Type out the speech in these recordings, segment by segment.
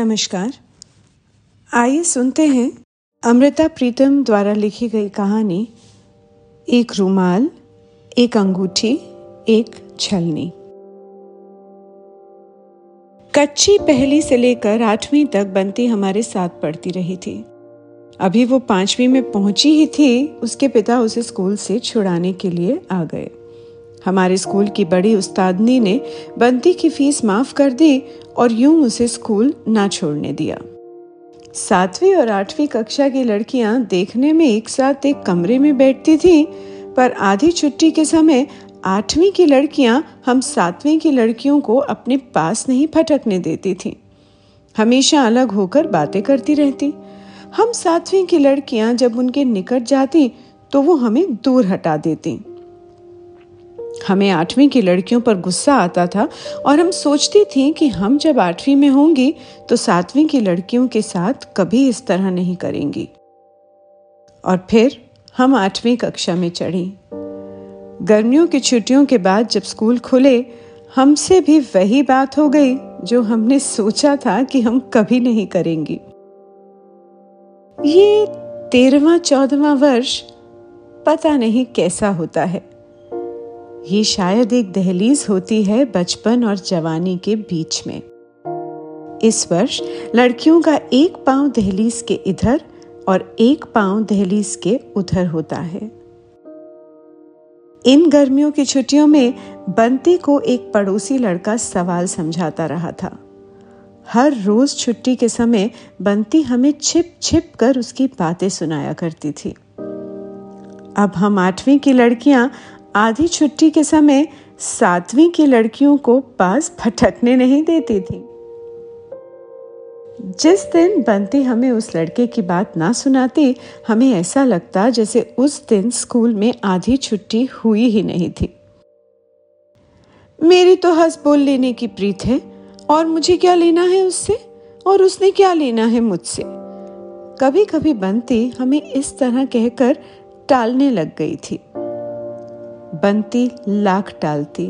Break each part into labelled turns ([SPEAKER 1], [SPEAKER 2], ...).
[SPEAKER 1] नमस्कार। आइए सुनते हैं अमृता प्रीतम द्वारा लिखी गई कहानी, एक रुमाल, एक अंगूठी, एक छलनी। कच्ची पहली से लेकर आठवीं तक बंती हमारे साथ पढ़ती रही थी। अभी वो पांचवी में पहुँची ही थी, उसके पिता उसे स्कूल से छुड़ाने के लिए आ गए। हमारे स्कूल की बड़ी उस्तादनी ने बंती की फ़ीस माफ़ कर दी और यूँ उसे स्कूल ना छोड़ने दिया। सातवीं और आठवीं कक्षा की लड़कियाँ देखने में एक साथ एक कमरे में बैठती थीं, पर आधी छुट्टी के समय आठवीं की लड़कियाँ हम सातवीं की लड़कियों को अपने पास नहीं फटकने देती थीं। हमेशा अलग होकर बातें करती रहती। हम सातवीं की लड़कियाँ जब उनके निकट जाती तो वो हमें दूर हटा देती। हमें आठवीं की लड़कियों पर गुस्सा आता था और हम सोचती थी कि हम जब आठवीं में होंगी तो सातवीं की लड़कियों के साथ कभी इस तरह नहीं करेंगी। और फिर हम आठवीं कक्षा में चढ़ी। गर्मियों की छुट्टियों के बाद जब स्कूल खुले, हमसे भी वही बात हो गई जो हमने सोचा था कि हम कभी नहीं करेंगी। ये तेरहवा, चौदहवा वर्ष पता नहीं कैसा होता है। ये शायद एक दहलीज होती है बचपन और जवानी के बीच में। इस वर्ष लड़कियों का एक पाँव दहलीज के इधर और एक पाँव दहलीज के उधर होता है। इन गर्मियों की छुट्टियों में बंती को एक पड़ोसी लड़का सवाल समझाता रहा था। हर रोज छुट्टी के समय बंती हमें छिप छिप कर उसकी बातें सुनाया करती थी। अब हम आठवीं की लड़कियाँ आधी छुट्टी के समय सातवीं की लड़कियों को पास भटकने नहीं देती थी। जिस दिन बंती हमें उस लड़के की बात ना सुनाती, हमें ऐसा लगता जैसे उस दिन स्कूल में आधी छुट्टी हुई ही नहीं थी। मेरी तो हंस बोल लेने की प्रीत है, और मुझे क्या लेना है उससे? और उसने क्या लेना है मुझसे? कभी कभी बनती हमें इस तरह कहकर टालने लग गई थी। बनती, लाख टालती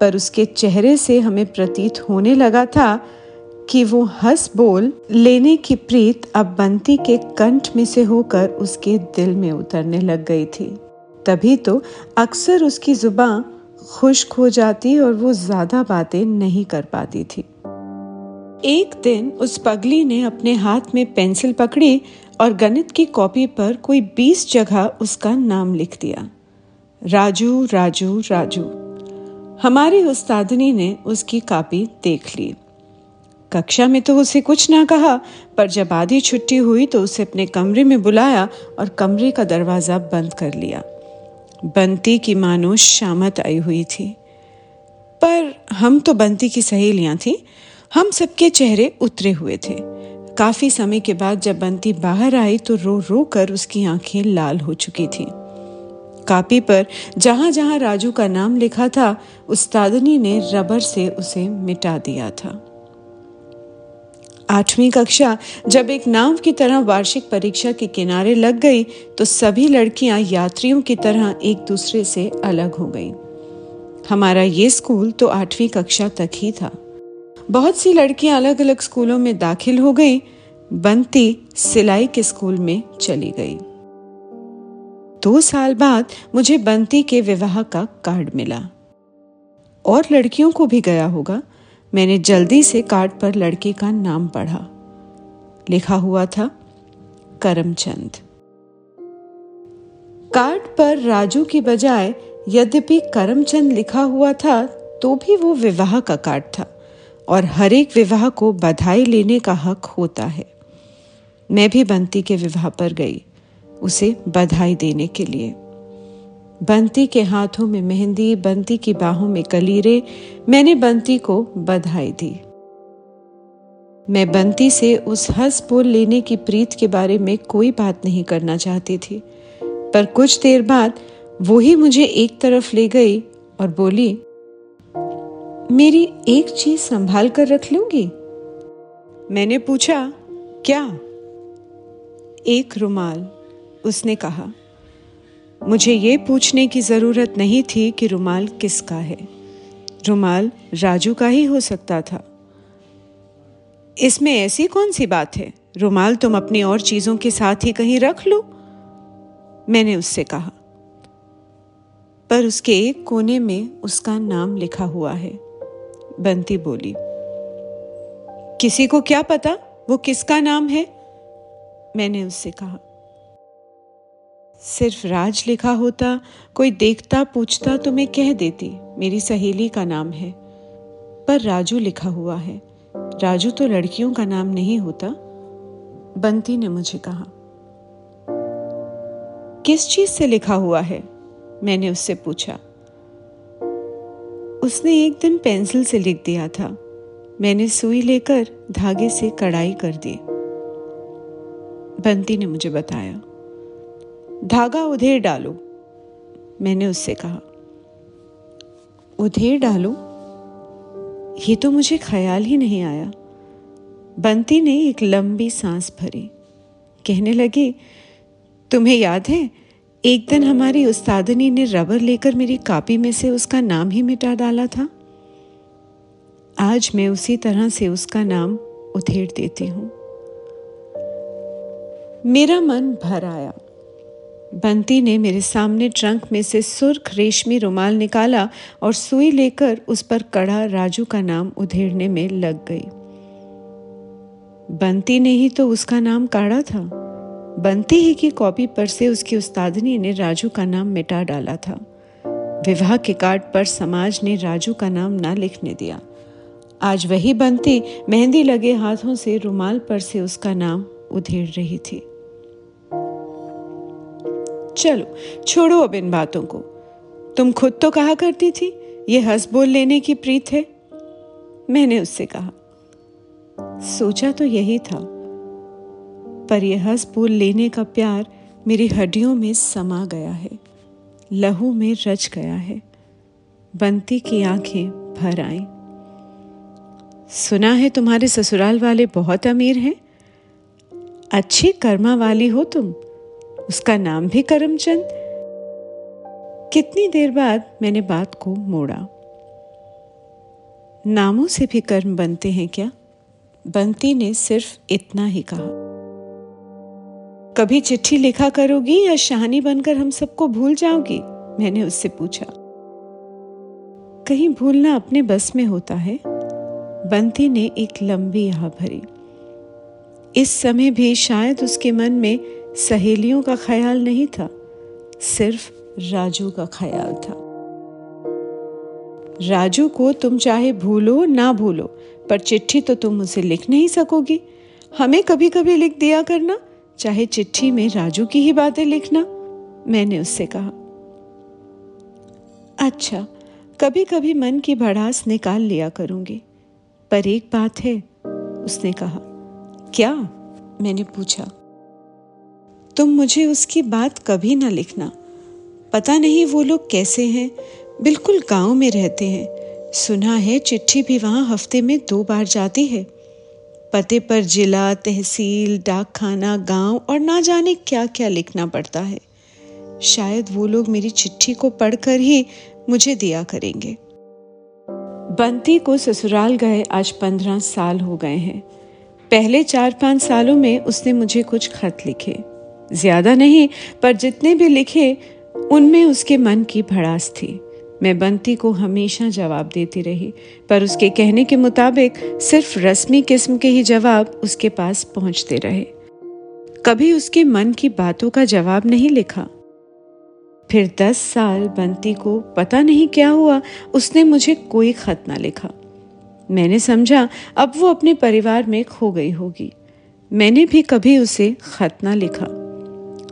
[SPEAKER 1] पर उसके चेहरे से हमें प्रतीत होने लगा था कि वो हंस बोल, लेने की प्रीत अब बंती के कंठ में से होकर उसके दिल में उतरने लग गई थी। तभी तो अक्सर उसकी ज़ुबान खुश्क हो जाती और वो ज़्यादा बातें नहीं कर पाती थी। एक दिन उस पगली ने अपने हाथ में पेंसिल पकड़ी और गणित की कॉपी पर कोई बीस जगह उसका नाम लिख दिया। राजू राजू राजू। हमारी उस्तादनी ने उसकी कापी देख ली। कक्षा में तो उसे कुछ ना कहा, पर जब आधी छुट्टी हुई तो उसे अपने कमरे में बुलाया और कमरे का दरवाज़ा बंद कर लिया। बंती की मानो शामत आई हुई थी। पर हम तो बंती की सहेलियाँ थी। हम सबके चेहरे उतरे हुए थे। काफ़ी समय के बाद जब बंती बाहर आई तो रो रो कर उसकी आँखें लाल हो चुकी थी। कापी पर जहाँ जहाँ राजू का नाम लिखा था उस्तादनी ने रबर से उसे मिटा दिया था। आठवीं कक्षा जब एक नाव की तरह वार्षिक परीक्षा के किनारे लग गई तो सभी लड़कियाँ यात्रियों की तरह एक दूसरे से अलग हो गईं। हमारा ये स्कूल तो आठवीं कक्षा तक ही था। बहुत सी लड़कियाँ अलग अलग स्कूलों में दाखिल हो गईं, बंती सिलाई के स्कूल में चली गई। दो साल बाद मुझे बंती के विवाह का कार्ड मिला। और लड़कियों को भी गया होगा। मैंने जल्दी से कार्ड पर लड़के का नाम पढ़ा। लिखा हुआ था, करमचंद। कार्ड पर राजू की बजाय यद्यपि करमचंद लिखा हुआ था तो भी वो विवाह का कार्ड था। और हर एक विवाह को बधाई लेने का हक होता है। मैं भी बंती के विवाह पर गई। उसे बधाई देने के लिए। बंती के हाथों में मेहंदी, बंती की बाहों में कलीरे, मैंने बंती को बधाई दी। मैं बंती से उस हंस बोल लेने की प्रीत के बारे में कोई बात नहीं करना चाहती थी। पर कुछ देर बाद वो ही मुझे एक तरफ़ ले गई और बोली, मेरी एक चीज़ संभाल कर रख लूँगी? मैंने पूछा, क्या? एक रुमाल। उसने कहा, मुझे ये पूछने की ज़रूरत नहीं थी कि रुमाल किसका है। रुमाल राजू का ही हो सकता था। इसमें ऐसी कौन सी बात है? रुमाल तुम अपनी और चीज़ों के साथ ही कहीं रख लो। मैंने उससे कहा। पर उसके एक कोने में उसका नाम लिखा हुआ है। बंती बोली, किसी को क्या पता? वो किसका नाम है? मैंने उससे कहा सिर्फ़ राज लिखा होता, कोई देखता, पूछता तो मैं कह देती, मेरी सहेली का नाम है। पर राजू लिखा हुआ है। राजू तो लड़कियों का नाम नहीं होता, बंती ने मुझे कहा। किस चीज़ से लिखा हुआ है? मैंने उससे पूछा। उसने एक दिन पेंसिल से लिख दिया था। मैंने सुई लेकर धागे से कढ़ाई कर दी। बंती ने मुझे बताया। धागा उधेर डालो, मैंने उससे कहा। उधेर डालो? ये तो मुझे ख्याल ही नहीं आया। बंती ने एक लंबी सांस भरी। कहने लगी, तुम्हें याद है, एक दिन हमारी उस्तादनी ने रबर लेकर मेरी कापी में से उसका नाम ही मिटा डाला था? आज मैं उसी तरह से उसका नाम उधेड़ देती हूँ। मेरा मन भर आया। बंती ने मेरे सामने ट्रंक में से सुर्ख रेशमी रुमाल निकाला और सुई लेकर उस पर कड़ा राजू का नाम उधेड़ने में लग गई। बंती ने ही तो उसका नाम काढ़ा था। बंती ही की कॉपी पर से उसकी उस्तादनी ने राजू का नाम मिटा डाला था। विवाह के कार्ड पर समाज ने राजू का नाम ना लिखने दिया। आज वही बंती मेहंदी लगे हाथों से रुमाल पर से उसका नाम उधेड़ रही थी। चलो, छोड़ो अब इन बातों को। तुम खुद तो कहा करती थी, ये हंस बोल लेने की प्रीत है? मैंने उससे कहा। सोचा तो यही था। पर यह हंस बोल लेने का प्यार मेरी हड्डियों में समा गया है, लहू में रच गया है, बंती की आँखें भर आई। सुना है तुम्हारे ससुराल वाले बहुत अमीर हैं? अच्छी कर्मा वाली हो तुम उसका नाम भी करमचंद। कितनी देर बाद मैंने बात को मोड़ा। नामों से भी कर्म बनते हैं क्या? बंती ने सिर्फ़ इतना ही कहा। कभी चिट्ठी लिखा करोगी या शहानी बनकर हम सबको भूल जाओगी? मैंने उससे पूछा। कहीं भूलना अपने बस में होता है? बंती ने एक लंबी आह भरी। इस समय भी शायद उसके मन में सहेलियों का ख्याल नहीं था, सिर्फ़ राजू का ख्याल था। राजू को तुम चाहे भूलो ना भूलो, पर चिट्ठी तो तुम उसे लिख नहीं सकोगी। हमें कभी कभी लिख दिया करना, चाहे चिट्ठी में राजू की ही बातें लिखना, मैंने उससे कहा। अच्छा कभी कभी मन की भड़ास निकाल लिया करूँगी, पर एक बात है, उसने कहा, क्या? मैंने पूछा। तुम मुझे उसकी बात कभी ना लिखना। पता नहीं वो लोग कैसे हैं। बिल्कुल गाँव में रहते हैं। सुना है चिट्ठी भी वहाँ हफ़्ते में दो बार जाती है। पते पर जिला, तहसील डाक खाना गाँव और ना जाने क्या क्या लिखना पड़ता है। शायद वो लोग मेरी चिट्ठी को पढ़कर ही मुझे दिया करेंगे। बंती को ससुराल गए आज पंद्रह साल हो गए हैं। पहले चार पाँच सालों में उसने मुझे कुछ खत लिखे। ज़्यादा नहीं, पर जितने भी लिखे, उनमें उसके मन की भड़ास थी। मैं बंती को हमेशा जवाब देती रही, पर उसके कहने के मुताबिक सिर्फ़ रस्मी किस्म के ही जवाब उसके पास पहुँचते रहे। कभी उसके मन की बातों का जवाब नहीं लिखा। फिर दस साल बंती को पता नहीं क्या हुआ, उसने मुझे कोई खत ना लिखा। मैंने समझा, अब वो अपने परिवार में खो गई होगी। मैंने भी कभी उसे खत ना लिखा।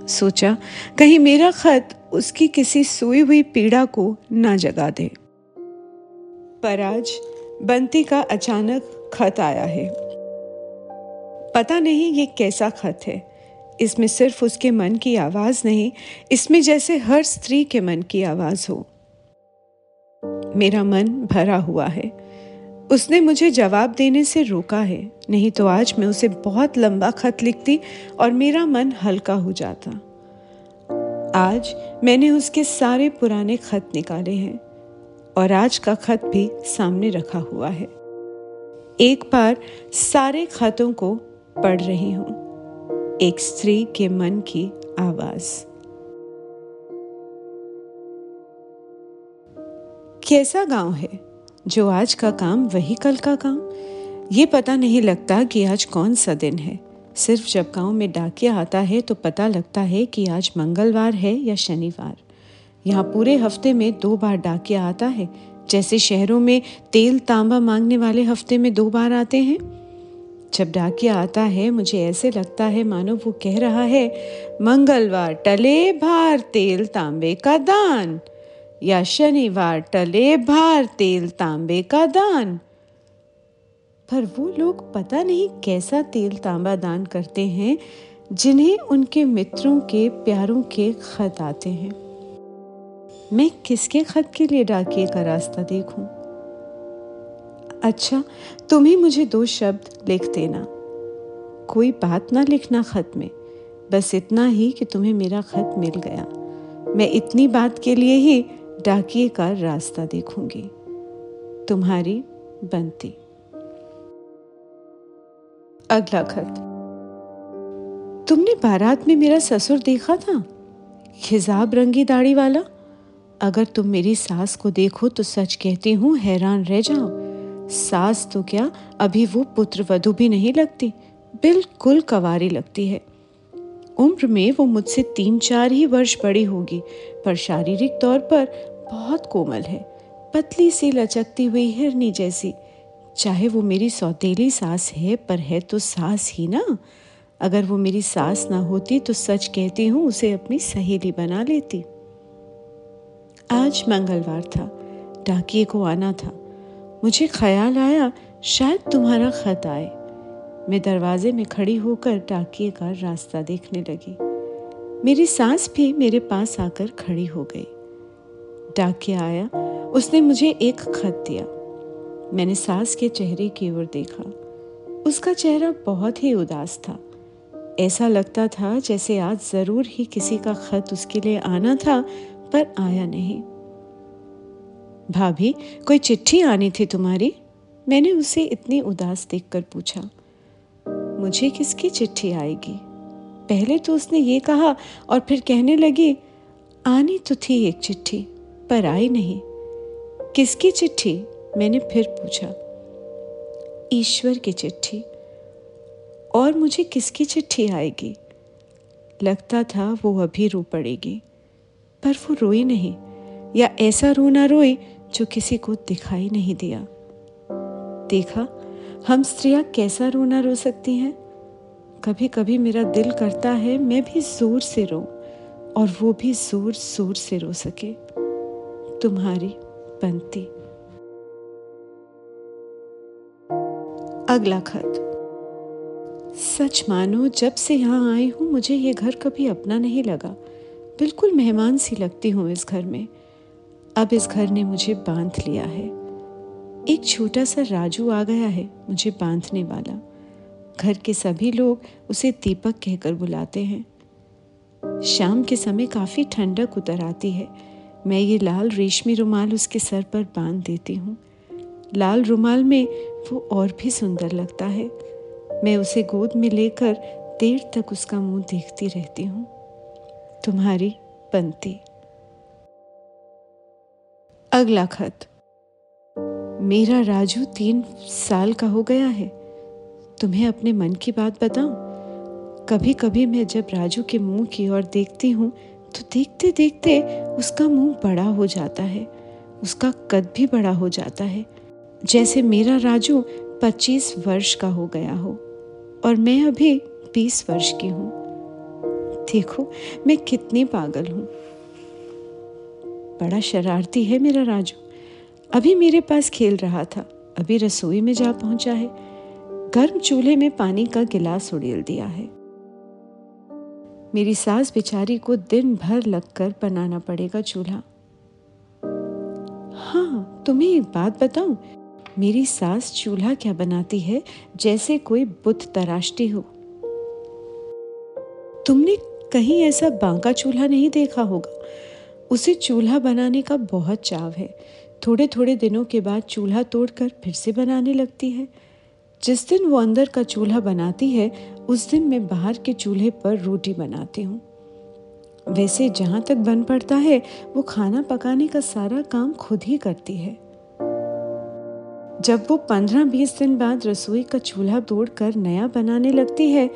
[SPEAKER 1] सोचा, कहीं मेरा खत उसकी किसी सोई हुई पीड़ा को ना जगा दे। पर आज बंती का अचानक खत आया है। पता नहीं ये कैसा खत है। इसमें सिर्फ़ उसके मन की आवाज़ नहीं, इसमें जैसे हर स्त्री के मन की आवाज़ हो। मेरा मन भरा हुआ है। उसने मुझे जवाब देने से रोका है, नहीं तो आज मैं उसे बहुत लंबा खत लिखती और मेरा मन हल्का हो जाता। आज मैंने उसके सारे पुराने खत निकाले हैं और आज का खत भी सामने रखा हुआ है। एक बार सारे खतों को पढ़ रही हूँ। एक स्त्री के मन की आवाज़। कैसा गाँव है? जो आज का काम वही कल का काम? ये पता नहीं लगता कि आज कौन सा दिन है। सिर्फ़ जब गाँव में डाकिया आता है तो पता लगता है कि आज मंगलवार है या शनिवार। यहाँ पूरे हफ़्ते में दो बार डाकिया आता है, जैसे शहरों में तेल तांबा मांगने वाले हफ़्ते में दो बार आते हैं। जब डाकिया आता है, मुझे ऐसे लगता है, मानो वो कह रहा है, मंगलवार, टले भार तेल तांबे का दान। या शनिवार टले भार तेल तांबे का दान। पर वो लोग पता नहीं कैसा तेल तांबा दान करते हैं, जिन्हें उनके मित्रों के प्यारों के खत आते हैं। मैं किसके खत के लिए डाकिए का रास्ता देखूँ? अच्छा तुम ही मुझे दो शब्द लिख देना। कोई बात ना लिखना खत में। बस इतना ही कि तुम्हें मेरा खत मिल गया। मैं इतनी बात के लिए ही डाकिए का रास्ता देखूँगी। तुम्हारी बनती अगला खत। तुमने बारात में मेरा ससुर देखा था? खिजाब रंगी दाढ़ी वाला? अगर तुम मेरी सास को देखो तो सच कहती हूँ, हैरान रह जाओ। सास तो क्या अभी वो पुत्र वधु भी नहीं लगती, बिल्कुल कवारी लगती है। उम्र में वो मुझसे तीन चार ही वर्ष बड़ी होगी, पर शारीरिक तौर पर बहुत कोमल है। पतली सी लचकती हुई हिरनी जैसी। चाहे वो मेरी सौतेली सास है, पर है तो सास ही ना। अगर वो मेरी सास ना होती तो सच कहती हूँ, उसे अपनी सहेली बना लेती। आज मंगलवार था। डाकिए को आना था। मुझे ख्याल आया, शायद तुम्हारा खत आए। मैं दरवाजे में खड़ी होकर डाकिए का रास्ता देखने लगी। मेरी सास भी मेरे पास आकर खड़ी हो गई। डाकिया आया, उसने मुझे एक खत दिया। मैंने सास के चेहरे की ओर देखा। उसका चेहरा बहुत ही उदास था। ऐसा लगता था जैसे आज ज़रूर ही किसी का खत उसके लिए आना था, पर आया नहीं। भाभी, कोई चिट्ठी आनी थी तुम्हारी? मैंने उसे इतनी उदास देखकर पूछा। मुझे किसकी चिट्ठी आएगी? पहले तो उसने ये कहा और फिर कहने लगी, आनी तो थी एक चिट्ठी, पर आई नहीं। किसकी चिट्ठी? मैंने फिर पूछा। ईश्वर की चिट्ठी। और मुझे किसकी चिट्ठी आएगी? लगता था वो अभी रो पड़ेगी, पर वो रोई नहीं, या ऐसा रोना रोई जो किसी को दिखाई नहीं दिया। देखा हम स्त्रियाँ कैसा रोना रो सकती हैं? कभी कभी मेरा दिल करता है, मैं भी ज़ोर से रो और वो भी ज़ोर ज़ोर से रो सके। तुम्हारी बनती अगला खत। सच मानो, जब से यहाँ आई हूँ, मुझे ये घर कभी अपना नहीं लगा। बिल्कुल मेहमान सी लगती हूँ इस घर में। अब इस घर ने मुझे बाँध लिया है। एक छोटा सा राजू आ गया है, मुझे बांधने वाला। घर के सभी लोग उसे दीपक कहकर बुलाते हैं। शाम के समय काफ़ी ठंडक उतर आती है। मैं ये लाल रेशमी रुमाल उसके सर पर बाँध देती हूँ। लाल रुमाल में वो और भी सुंदर लगता है। मैं उसे गोद में लेकर देर तक उसका मुँह देखती रहती हूँ। तुम्हारी पंती अगला खत। मेरा राजू तीन साल का हो गया है। तुम्हें अपने मन की बात बताऊँ? कभी कभी मैं जब राजू के मुँह की ओर देखती हूँ तो देखते देखते उसका मुँह बड़ा हो जाता है। उसका कद भी बड़ा हो जाता है। जैसे मेरा राजू पच्चीस वर्ष का हो गया हो, और मैं अभी बीस वर्ष की हूँ। देखो, मैं कितनी पागल हूँ। बड़ा शरारती है मेरा राजू। अभी मेरे पास खेल रहा था। अभी रसोई में जा पहुँचा है। गर्म चूल्हे में पानी का गिलास उड़ेल दिया है। मेरी सास बेचारी को दिन भर लगकर बनाना पड़ेगा चूल्हा। हाँ तुम्हें एक बात बताऊँ, मेरी सास चूल्हा क्या बनाती है, जैसे कोई बुत तराशती हो? तुमने कहीं ऐसा बांका चूल्हा नहीं देखा होगा। उसे चूल्हा बनाने का बहुत चाव है। थोड़े थोड़े दिनों के बाद चूल्हा तोड़कर फिर से बनाने लगती है। जिस दिन वो अंदर का चूल्हा बनाती है, उस दिन मैं बाहर के चूल्हे पर रोटी बनाती हूँ। वैसे जहाँ तक बन पड़ता है, वो खाना पकाने का सारा काम खुद ही करती है। जब वो पंद्रह बीस दिन बाद रसोई का चूल्हा तोड़कर नया बनाने लगती है,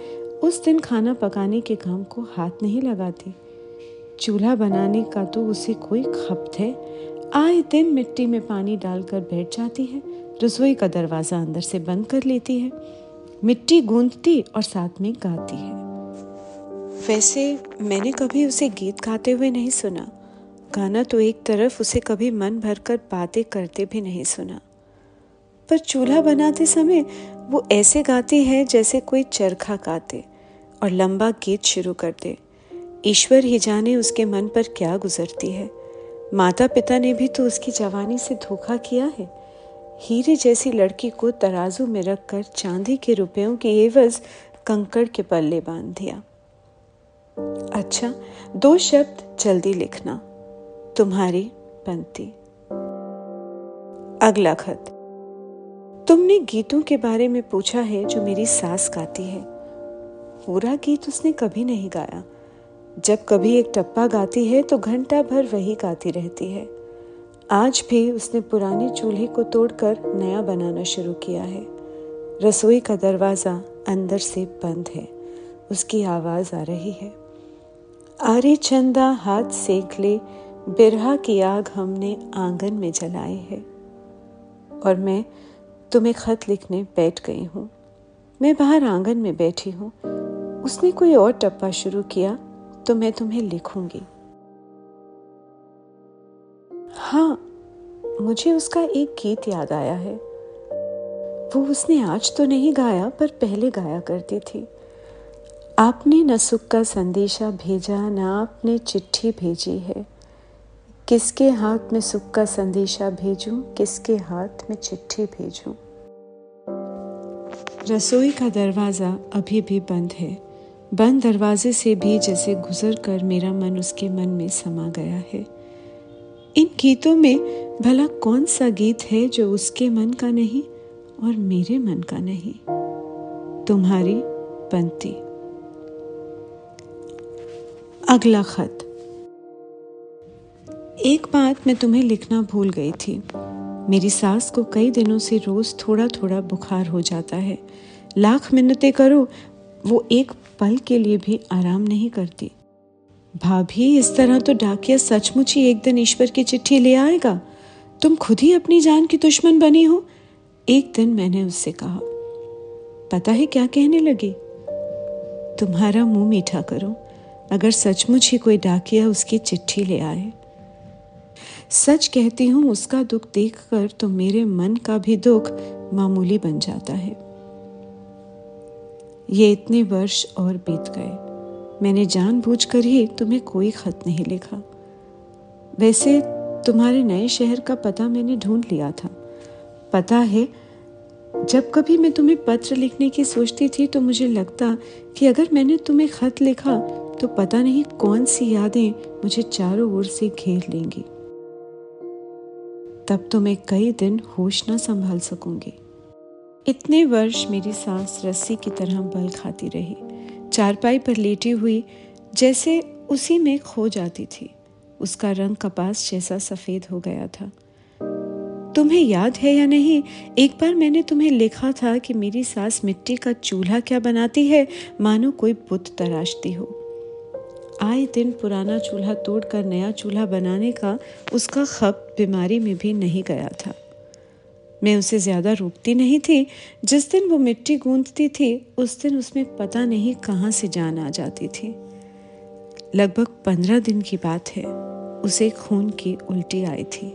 [SPEAKER 1] उस दिन खाना पकाने के काम को हाथ नहीं लगाती। चूल्हा बनाने का तो उसे कोई खपत है। आए दिन मिट्टी में पानी डालकर बैठ जाती है, रसोई का दरवाज़ा अंदर से बंद कर लेती है, मिट्टी गूंदती और साथ में गाती है। वैसे मैंने कभी उसे गीत गाते हुए नहीं सुना। गाना तो एक तरफ़ उसे कभी मन भरकर बातें करते भी नहीं सुना। पर चूल्हा बनाते समय वो ऐसे गाती है जैसे कोई चरखा गाते और लंबा गीत शुरू कर दे। ईश्वर ही जाने उसके मन पर क्या गुजरती है। माता पिता ने भी तो उसकी जवानी से धोखा किया है। हीरे जैसी लड़की को तराजू में रखकर चांदी के रुपयों की एवज कंकड़ के पल्ले बाँध दिया। अच्छा दो शब्द जल्दी लिखना। तुम्हारी पंक्ति। अगला खत। तुमने गीतों के बारे में पूछा है जो मेरी सास गाती है। पूरा गीत उसने कभी नहीं गाया। जब कभी एक टप्पा गाती है तो घंटा भर वही गाती रहती है। आज भी उसने पुराने चूल्हे को तोड़कर नया बनाना शुरू किया है। रसोई का दरवाज़ा अंदर से बंद है। उसकी आवाज़ आ रही है। आरे चंदा हाथ सेक ले, बिरहा की आग हमने आँगन में जलाई है। और मैं तुम्हें खत लिखने बैठ गई हूँ। मैं बाहर आँगन में बैठी हूँ। उसने कोई और टप्पा शुरू किया तो मैं तुम्हें लिखूँगी। हाँ मुझे उसका एक गीत याद आया है। वो उसने आज तो नहीं गाया, पर पहले गाया करती थी। आपने न सुख का संदेशा भेजा, ना आपने चिट्ठी भेजी है। किसके हाथ में सुख का संदेशा भेजूं, किसके हाथ में चिट्ठी भेजूं? रसोई का दरवाज़ा अभी भी बंद है। बंद दरवाजे से भी जैसे गुजर कर मेरा मन उसके मन में समा गया है। इन गीतों में भला कौन सा गीत है जो उसके मन का नहीं और मेरे मन का नहीं? तुम्हारी पंक्ति। अगला खत। एक बात मैं तुम्हें लिखना भूल गई थी। मेरी सास को कई दिनों से रोज थोड़ा थोड़ा बुखार हो जाता है। लाख मिन्नतें करो, वो एक पल के लिए भी आराम नहीं करती। भाभी, इस तरह तो डाकिया सचमुच ही एक दिन ईश्वर की चिट्ठी ले आएगा। तुम खुद ही अपनी जान की दुश्मन बनी हो, एक दिन मैंने उससे कहा। पता है क्या कहने लगी? तुम्हारा मुँह मीठा करो, अगर सचमुच ही कोई डाकिया उसकी चिट्ठी ले आए। सच कहती हूँ, उसका दुख देखकर तो मेरे मन का भी दुख मामूली बन जाता है। ये इतने वर्ष और बीत गए। मैंने जानबूझकर ही तुम्हें कोई खत नहीं लिखा। वैसे तुम्हारे नए शहर का पता मैंने ढूंढ लिया था। पता है, जब कभी मैं तुम्हें पत्र लिखने की सोचती थी तो मुझे लगता कि अगर मैंने तुम्हें खत लिखा तो पता नहीं कौन सी यादें मुझे चारों ओर से घेर लेंगी। तब तो मैं कई दिन होश ना संभाल सकूँगी। इतने वर्ष मेरी सांस रस्सी की तरह बल खाती रही। चारपाई पर लेटी हुई, जैसे उसी में खो जाती थी। उसका रंग कपास जैसा सफ़ेद हो गया था। तुम्हें याद है या नहीं, एक बार मैंने तुम्हें लिखा था कि मेरी सास मिट्टी का चूल्हा क्या बनाती है, मानो कोई बुत तराशती हो। आए दिन पुराना चूल्हा तोड़कर नया चूल्हा बनाने का उसका खप बीमारी में भी नहीं गया था। मैं उसे ज़्यादा रोकती नहीं थी। जिस दिन वो मिट्टी गूंदती थी, उस दिन उसमें पता नहीं कहाँ से जान आ जाती थी। लगभग पंद्रह दिन की बात है, उसे खून की उल्टी आई थी।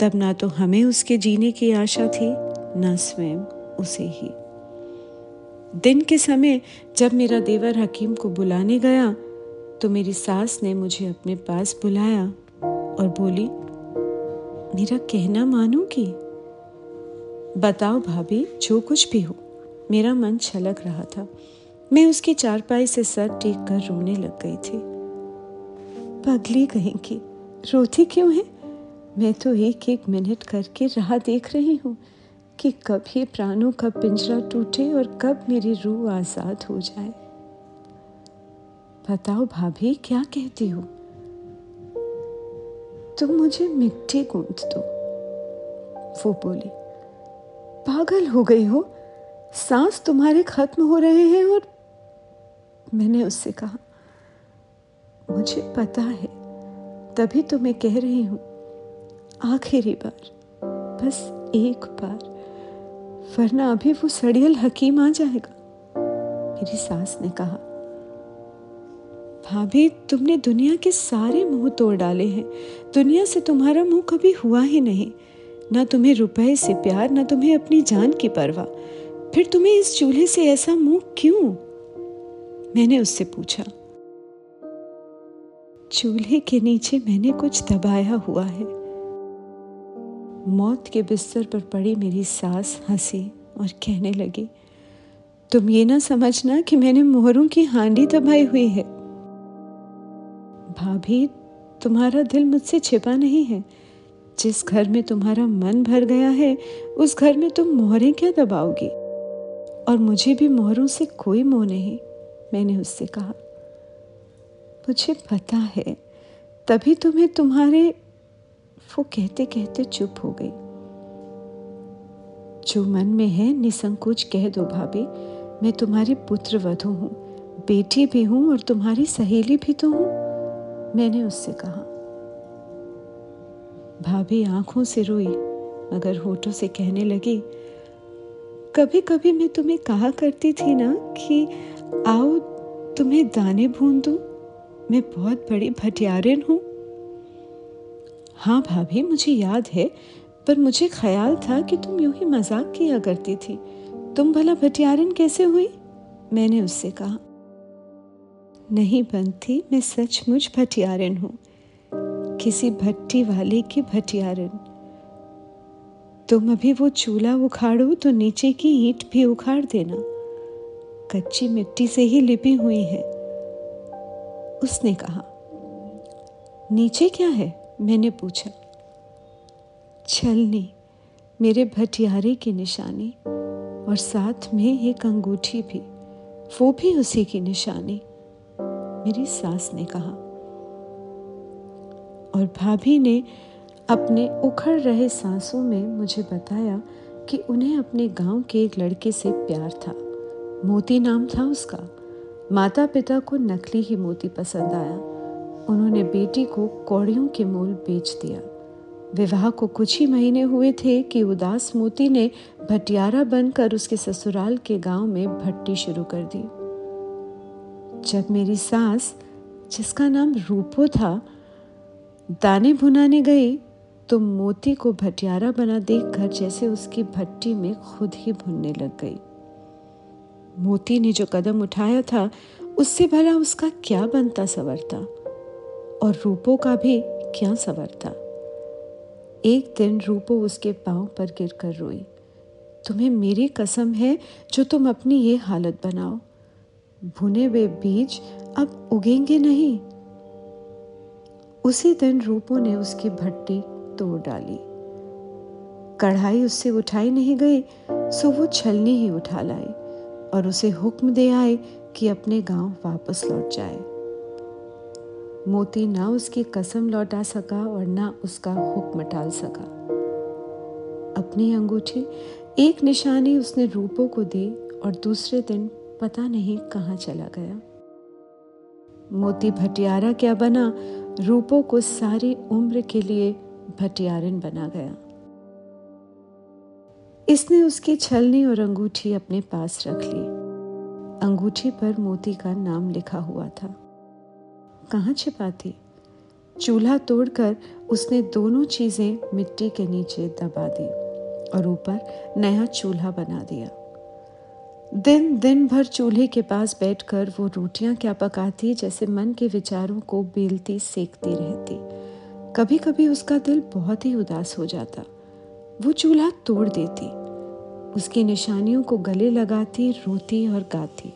[SPEAKER 1] तब ना तो हमें उसके जीने की आशा थी, न स्वयं उसे ही। दिन के समय जब मेरा देवर हकीम को बुलाने गया तो मेरी सास ने मुझे अपने पास बुलाया और बोली, मेरा कहना मानोगी? बताओ भाभी, जो कुछ भी हो। मेरा मन छलक रहा था। मैं उसकी चारपाई से सर टेक कर रोने लग गई थी। पगली कहेंगी, रोती क्यों है? मैं तो एक एक मिनट करके राह देख रही हूँ कि कब ये प्राणों का पिंजरा टूटे और कब मेरी रूह आज़ाद हो जाए। बताओ भाभी, क्या कहती हो? तुम मुझे मिट्टी गूंथ दो, वो बोली। पागल हो गई हो। सांस तुम्हारे खत्म हो रहे हैं और मैंने उससे कहा, मुझे पता है, तभी तो मैं कह रही हूँ, आखिरी बार, बस एक बार, वरना अभी वो सड़ियल हकीम आ जाएगा। मेरी सास ने कहा, भाभी, तुमने दुनिया के सारे मुँह तोड़ डाले हैं। दुनिया से तुम्हारा मुँह कभी हुआ ही नहीं। ना तुम्हें रुपए से प्यार, ना तुम्हें अपनी जान की परवाह। फिर तुम्हें इस चूल्हे से ऐसा मुँह क्यों? मैंने उससे पूछा। चूल्हे के नीचे मैंने कुछ दबाया हुआ है। मौत के बिस्तर पर पड़ी मेरी सास हँसी और कहने लगी, तुम ये ना समझना कि मैंने मोहरों की हांडी दबाई हुई है। भाभी, तुम्हारा दिल मुझसे छिपा नहीं है। जिस घर में तुम्हारा मन भर गया है, उस घर में तुम मोहरें क्या दबाओगी? और मुझे भी मोहरों से कोई मोह नहीं, मैंने उससे कहा। मुझे पता है, तभी तुम्हें तुम्हारे, वो कहते कहते चुप हो गई। जो मन में है, निसंकोच कह दो भाभी, मैं तुम्हारी पुत्र वधु हूँ, बेटी भी हूँ और तुम्हारी सहेली भी तो हूँ, मैंने उससे कहा। भाभी आँखों से रोई, मगर होठों से कहने लगी कभी कभी मैं तुम्हें कहा करती थी ना कि आओ तुम्हें दाने भून दू? मैं बहुत बड़ी भटियारिन हूँ। हाँ भाभी, मुझे याद है, पर मुझे ख्याल था कि तुम यूँ ही मज़ाक किया करती थी। तुम भला भटियारिन कैसे हुई? मैंने उससे कहा, नहीं बनती मैं सचमुच भटियारिन हूँ। किसी भट्टी वाले की भटियारन। तुम अभी वो चूल्हा उखाड़ो तो नीचे की ईंट भी उखाड़ देना। कच्ची मिट्टी से ही लिपी हुई है। उसने कहा, नीचे क्या है? मैंने पूछा, छलनी, मेरे भटियारे की निशानी और साथ में एक अंगूठी भी, वो भी उसी की निशानी। मेरी सास ने कहा और भाभी ने अपने उखड़ रहे सांसों में मुझे बताया कि उन्हें अपने गाँव के एक लड़के से प्यार था। मोती नाम था उसका। माता पिता को नकली ही मोती पसंद आया। उन्होंने बेटी को कौड़ियों के मोल बेच दिया। विवाह को कुछ ही महीने हुए थे कि उदास मोती ने भटियारा बनकर उसके ससुराल के गाँव में भट्टी शुरू कर दी। जब मेरी सास, जिसका नाम रूपो था दाने भुनाने गई तो मोती को भटियारा बना देखकर जैसे उसकी भट्टी में खुद ही भुनने लग गई। मोती ने जो कदम उठाया था, उससे भला उसका क्या बनता सवरता? और रूपो का भी क्या सवरता? एक दिन रूपो उसके पाँव पर गिरकर रोई, तुम्हें मेरी कसम है जो तुम अपनी ये हालत बनाओ। भुने हुए बीज अब उगेंगे नहीं। उसी दिन रूपो ने उसकी भट्टी तोड़ डाली। कढ़ाई उससे उठाई नहीं गई, सो वो छलनी ही उठा लाई और उसे हुक्म दे आए कि अपने गाँव वापस लौट जाए। मोती ना उसकी कसम लौटा सका और ना उसका हुक्म टाल सका। अपनी अंगूठी एक निशानी उसने रूपो को दी और दूसरे दिन पता नहीं कहाँ चला गया। मोती भटियारा क्या बना रूपों को सारी उम्र के लिए भटियारन बना गया। इसने उसकी छलनी और अंगूठी अपने पास रख ली। अंगूठी पर मोती का नाम लिखा हुआ था। कहाँ छिपाती चूल्हा तोड़कर उसने दोनों चीज़ें मिट्टी के नीचे दबा दी और ऊपर नया चूल्हा बना दिया। दिन दिन भर चूल्हे के पास बैठकर वो रोटियाँ क्या पकाती जैसे मन के विचारों को बेलती, सेकती रहती। कभी कभी उसका दिल बहुत ही उदास हो जाता। वो चूल्हा तोड़ देती। उसकी निशानियों को गले लगाती, रोती और गाती।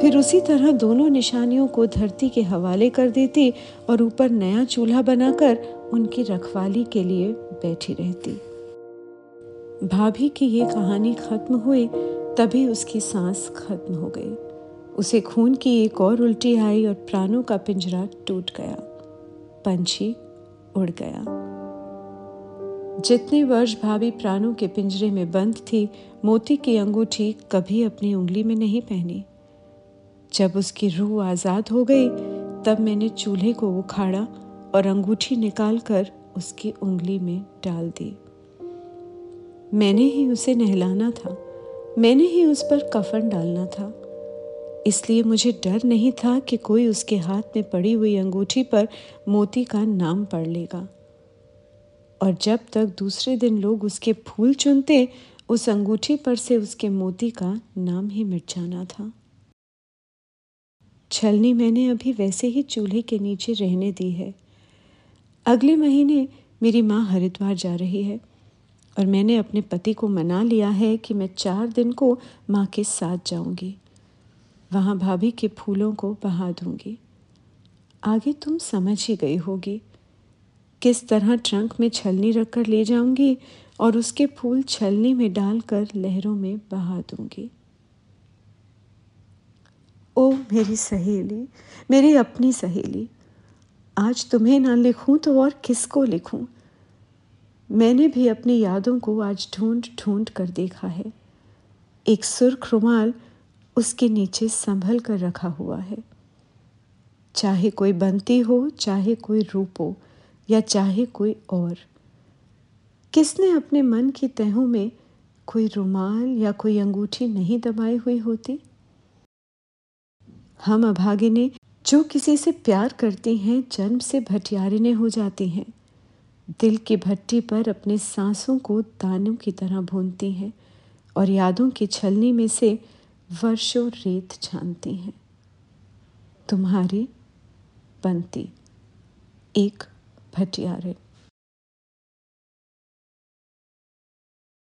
[SPEAKER 1] फिर उसी तरह दोनों निशानियों को धरती के हवाले कर देती और ऊपर नया चूल्हा बनाकर उनकी रखवाली के लिए बैठी रहती। भाभी की ये कहानी खत्म हुई तभी उसकी सांस खत्म हो गई। उसे खून की एक और उल्टी आई और प्राणों का पिंजरा टूट गया। पंछी उड़ गया। जितने वर्ष भाभी प्राणों के पिंजरे में बंद थी, मोती की अंगूठी कभी अपनी उंगली में नहीं पहनी। जब उसकी रूह आज़ाद हो गई, तब मैंने चूल्हे को उखाड़ा और अंगूठी निकालकर उसकी उंगली में डाल दी। मैंने ही उसे नहलाना था। मैंने ही उस पर कफन डालना था। इसलिए मुझे डर नहीं था कि कोई उसके हाथ में पड़ी हुई अंगूठी पर मोती का नाम पढ़ लेगा। और जब तक दूसरे दिन लोग उसके फूल चुनते, उस अंगूठी पर से उसके मोती का नाम ही मिट जाना था। छलनी मैंने अभी वैसे ही चूल्हे के नीचे रहने दी है। अगले महीने मेरी माँ हरिद्वार जा रही है। और मैंने अपने पति को मना लिया है कि मैं चार दिन को माँ के साथ जाऊँगी। वहाँ भाभी के फूलों को बहा दूँगी। आगे तुम समझ ही गई होगी किस तरह ट्रंक में छलनी रखकर ले जाऊँगी और उसके फूल छलनी में डालकर लहरों में बहा दूँगी। ओ मेरी सहेली, मेरी अपनी सहेली, आज तुम्हें ना लिखूं तो और किसको लिखूं? मैंने भी अपनी यादों को आज ढूंढ ढूंढ कर देखा है। एक सुर्ख रुमाल उसके नीचे संभल कर रखा हुआ है। चाहे कोई बनती हो, चाहे कोई रूप हो या चाहे कोई और। किसने अपने मन की तहों में कोई रुमाल या कोई अंगूठी नहीं दबाई हुई होती? हम अभागिने जो किसी से प्यार करते हैं, जन्म से भटियारिने हो जाती हैं। दिल की भट्टी पर अपने सांसों को दानों की तरह भूनती हैं और यादों की छलनी में से वर्षों रेत छानती हैं। तुम्हारी बनती एक भटियारे।